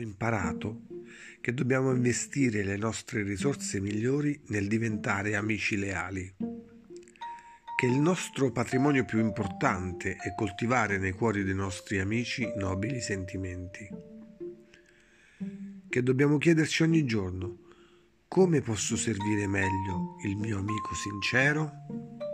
imparato che dobbiamo investire le nostre risorse migliori nel diventare amici leali, che il nostro patrimonio più importante è coltivare nei cuori dei nostri amici nobili sentimenti, che dobbiamo chiederci ogni giorno come posso servire meglio il mio amico sincero?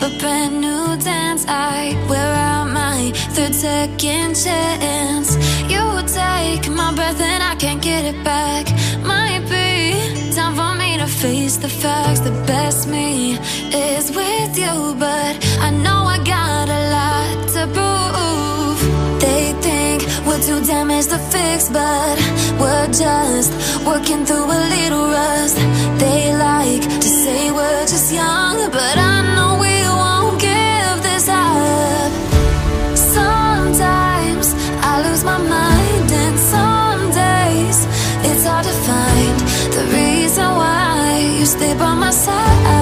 But brand new dance. I wear out my third second chance. You take my breath and I can't get it back. Might be time for me to face the facts. The best me is with you, but I know I got a lot to prove. They think we're too damaged to fix, but we're just working through a little rust. They like to say we're just young, but I know we stay by my side.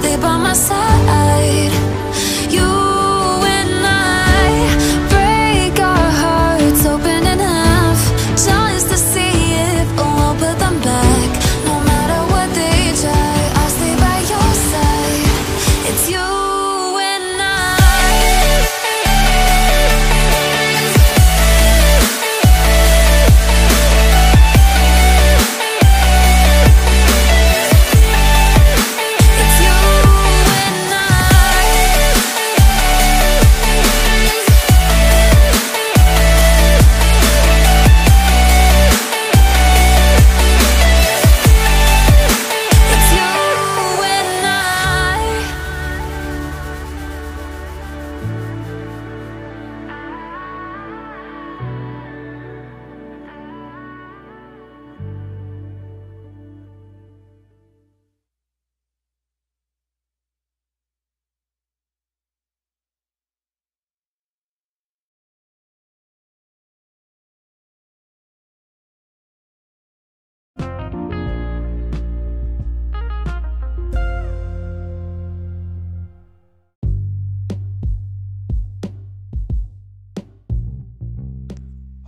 Stay by my side.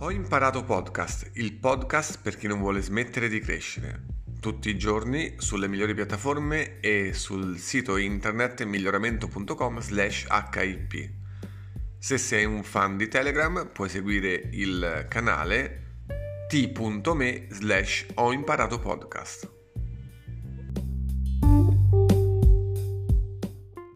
Ho imparato podcast, il podcast per chi non vuole smettere di crescere. Tutti i giorni sulle migliori piattaforme e sul sito internet miglioramento.com slash hip. Se sei un fan di Telegram puoi seguire il canale t.me slash ho imparato podcast.